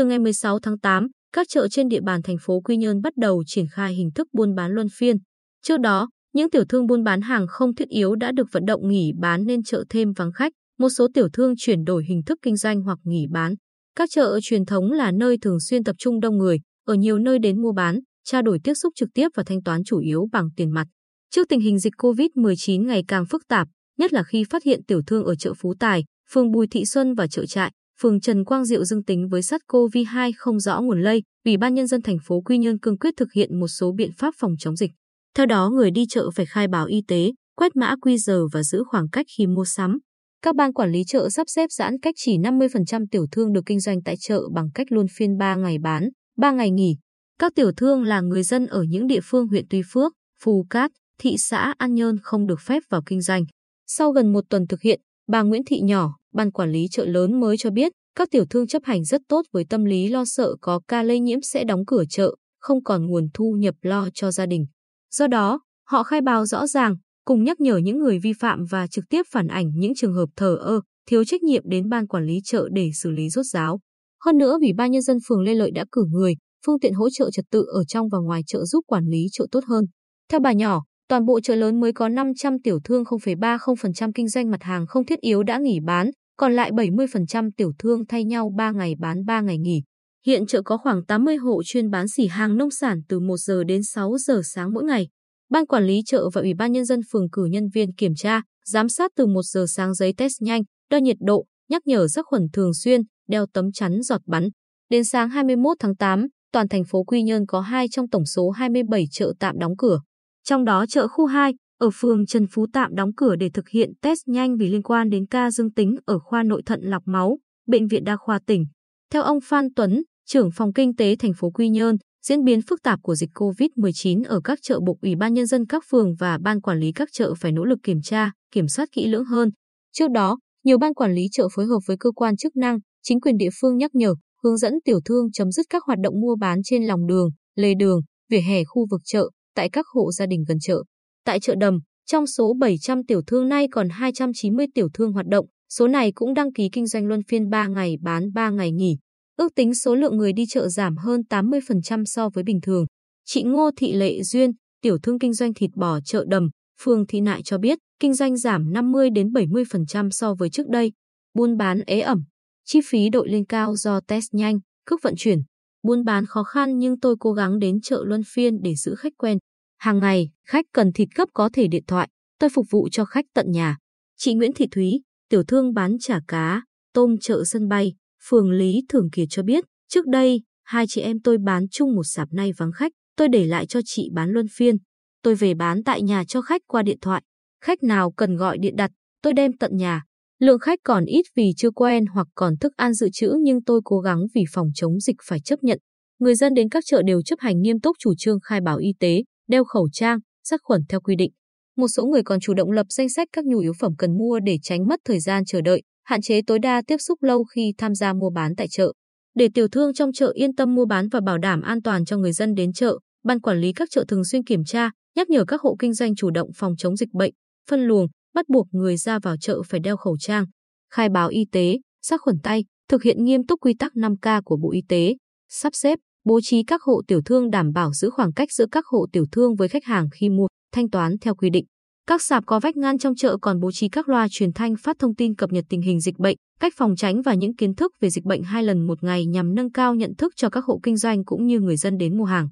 Từ ngày 16 tháng 8, các chợ trên địa bàn thành phố Quy Nhơn bắt đầu triển khai hình thức buôn bán luân phiên. Trước đó, những tiểu thương buôn bán hàng không thiết yếu đã được vận động nghỉ bán nên chợ thêm vắng khách. Một số tiểu thương chuyển đổi hình thức kinh doanh hoặc nghỉ bán. Các chợ truyền thống là nơi thường xuyên tập trung đông người, ở nhiều nơi đến mua bán, trao đổi tiếp xúc trực tiếp và thanh toán chủ yếu bằng tiền mặt. Trước tình hình dịch COVID-19 ngày càng phức tạp, nhất là khi phát hiện tiểu thương ở chợ Phú Tài, phường Bùi Thị Xuân và chợ trại, phường Trần Quang Diệu dương tính với SARS-CoV-2 không rõ nguồn lây, Ủy ban nhân dân thành phố Quy Nhơn cương quyết thực hiện một số biện pháp phòng chống dịch. Theo đó, người đi chợ phải khai báo y tế, quét mã QR và giữ khoảng cách khi mua sắm. Các ban quản lý chợ sắp xếp giãn cách chỉ 50% tiểu thương được kinh doanh tại chợ bằng cách luân phiên 3 ngày bán, 3 ngày nghỉ. Các tiểu thương là người dân ở những địa phương huyện Tuy Phước, Phù Cát, thị xã An Nhơn không được phép vào kinh doanh. Sau gần một tuần thực hiện, bà Nguyễn Thị Nhỏ, ban quản lý chợ lớn mới cho biết, các tiểu thương chấp hành rất tốt với tâm lý lo sợ có ca lây nhiễm sẽ đóng cửa chợ, không còn nguồn thu nhập lo cho gia đình. Do đó, họ khai báo rõ ràng, cùng nhắc nhở những người vi phạm và trực tiếp phản ảnh những trường hợp thờ ơ, thiếu trách nhiệm đến ban quản lý chợ để xử lý rốt ráo. Hơn nữa, Ủy ban nhân dân phường Lê Lợi đã cử người, phương tiện hỗ trợ trật tự ở trong và ngoài chợ giúp quản lý chợ tốt hơn. Theo bà nhỏ, toàn bộ chợ lớn mới có 500 tiểu thương 0,30% kinh doanh mặt hàng không thiết yếu đã nghỉ bán, còn lại 70% tiểu thương thay nhau 3 ngày bán 3 ngày nghỉ. Hiện chợ có khoảng 80 hộ chuyên bán xỉ hàng nông sản từ 1 giờ đến 6 giờ sáng mỗi ngày. Ban quản lý chợ và Ủy ban nhân dân phường cử nhân viên kiểm tra, giám sát từ 1 giờ sáng giấy test nhanh, đo nhiệt độ, nhắc nhở sát khuẩn thường xuyên, đeo tấm chắn giọt bắn. Đến sáng 21 tháng 8, toàn thành phố Quy Nhơn có 2 trong tổng số 27 chợ tạm đóng cửa. Trong đó chợ khu 2 ở phường Trần Phú tạm đóng cửa để thực hiện test nhanh vì liên quan đến ca dương tính ở khoa nội thận lọc máu, bệnh viện đa khoa tỉnh. Theo ông Phan Tuấn, trưởng phòng kinh tế thành phố Quy Nhơn, diễn biến phức tạp của dịch COVID-19 ở các chợ buộc Ủy ban nhân dân các phường và ban quản lý các chợ phải nỗ lực kiểm tra, kiểm soát kỹ lưỡng hơn. Trước đó, nhiều ban quản lý chợ phối hợp với cơ quan chức năng, chính quyền địa phương nhắc nhở, hướng dẫn tiểu thương chấm dứt các hoạt động mua bán trên lòng đường, lề đường, vỉa hè khu vực chợ, tại các hộ gia đình gần chợ. Tại chợ Đầm, trong số 700 tiểu thương nay còn 290 tiểu thương hoạt động, số này cũng đăng ký kinh doanh luân phiên 3 ngày bán 3 ngày nghỉ. Ước tính số lượng người đi chợ giảm hơn 80% so với bình thường. Chị Ngô Thị Lệ Duyên, tiểu thương kinh doanh thịt bò chợ Đầm, phường Thị Nại cho biết, kinh doanh giảm 50 đến 70% so với trước đây. Buôn bán ế ẩm, chi phí đội lên cao do test nhanh, cước vận chuyển. Buôn bán khó khăn nhưng tôi cố gắng đến chợ luân phiên để giữ khách quen. Hàng ngày, khách cần thịt gấp có thể điện thoại, tôi phục vụ cho khách tận nhà. Chị Nguyễn Thị Thúy, tiểu thương bán chả cá, tôm chợ sân bay, phường Lý Thường Kiệt cho biết, trước đây, hai chị em tôi bán chung một sạp nay vắng khách, tôi để lại cho chị bán luân phiên. Tôi về bán tại nhà cho khách qua điện thoại. Khách nào cần gọi điện đặt, tôi đem tận nhà. Lượng khách còn ít vì chưa quen hoặc còn thức ăn dự trữ nhưng tôi cố gắng vì phòng chống dịch phải chấp nhận. Người dân đến các chợ đều chấp hành nghiêm túc chủ trương khai báo y tế, đeo khẩu trang, sát khuẩn theo quy định. Một số người còn chủ động lập danh sách các nhu yếu phẩm cần mua để tránh mất thời gian chờ đợi, hạn chế tối đa tiếp xúc lâu khi tham gia mua bán tại chợ. Để tiểu thương trong chợ yên tâm mua bán và bảo đảm an toàn cho người dân đến chợ, ban quản lý các chợ thường xuyên kiểm tra, nhắc nhở các hộ kinh doanh chủ động phòng chống dịch bệnh, phân luồng, bắt buộc người ra vào chợ phải đeo khẩu trang, khai báo y tế, sát khuẩn tay, thực hiện nghiêm túc quy tắc 5K của Bộ Y tế, sắp xếp, bố trí các hộ tiểu thương đảm bảo giữ khoảng cách giữa các hộ tiểu thương với khách hàng khi mua, thanh toán theo quy định. Các sạp có vách ngăn trong chợ còn bố trí các loa truyền thanh phát thông tin cập nhật tình hình dịch bệnh, cách phòng tránh và những kiến thức về dịch bệnh hai lần một ngày nhằm nâng cao nhận thức cho các hộ kinh doanh cũng như người dân đến mua hàng.